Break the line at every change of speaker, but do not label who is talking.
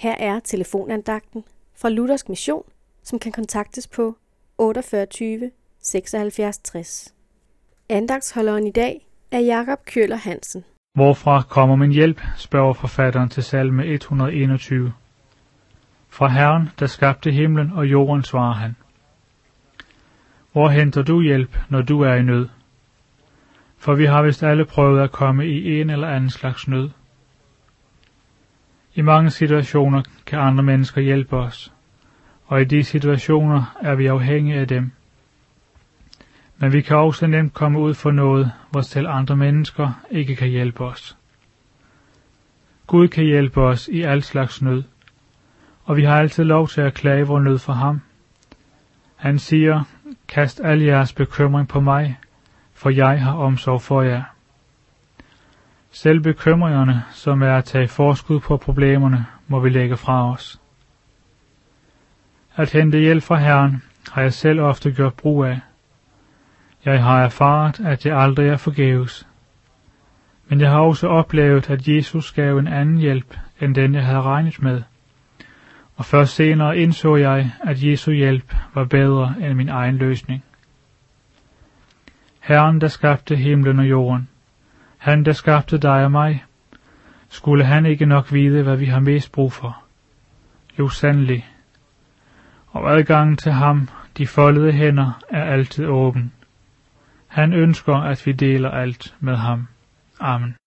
Her er telefonandagten fra Luthersk Mission, som kan kontaktes på 48 76 60. Andagsholderen i dag er Jakob Køller Hansen.
Hvorfra kommer min hjælp, spørger forfatteren til salme 121. Fra Herren, der skabte himlen og jorden, svarer han. Hvor henter du hjælp, når du er i nød? For vi har vist alle prøvet at komme i en eller anden slags nød. I mange situationer kan andre mennesker hjælpe os, og i de situationer er vi afhængige af dem. Men vi kan også nemt komme ud for noget, hvor selv andre mennesker ikke kan hjælpe os. Gud kan hjælpe os i al slags nød, og vi har altid lov til at klage vor nød for ham. Han siger, kast al jeres bekymring på mig, for jeg har omsorg for jer. Selv bekymringerne, som er at tage forskud på problemerne, må vi lægge fra os. At hente hjælp fra Herren har jeg selv ofte gjort brug af. Jeg har erfaret, at det aldrig er forgæves. Men jeg har også oplevet, at Jesus gav en anden hjælp, end den jeg havde regnet med. Og først senere indså jeg, at Jesu hjælp var bedre end min egen løsning. Herren, der skabte himlen og jorden, han, der skabte dig og mig, skulle han ikke nok vide, hvad vi har mest brug for? Jo, sandelig. Og adgangen til ham, de foldede hænder, er altid åben. Han ønsker, at vi deler alt med ham. Amen.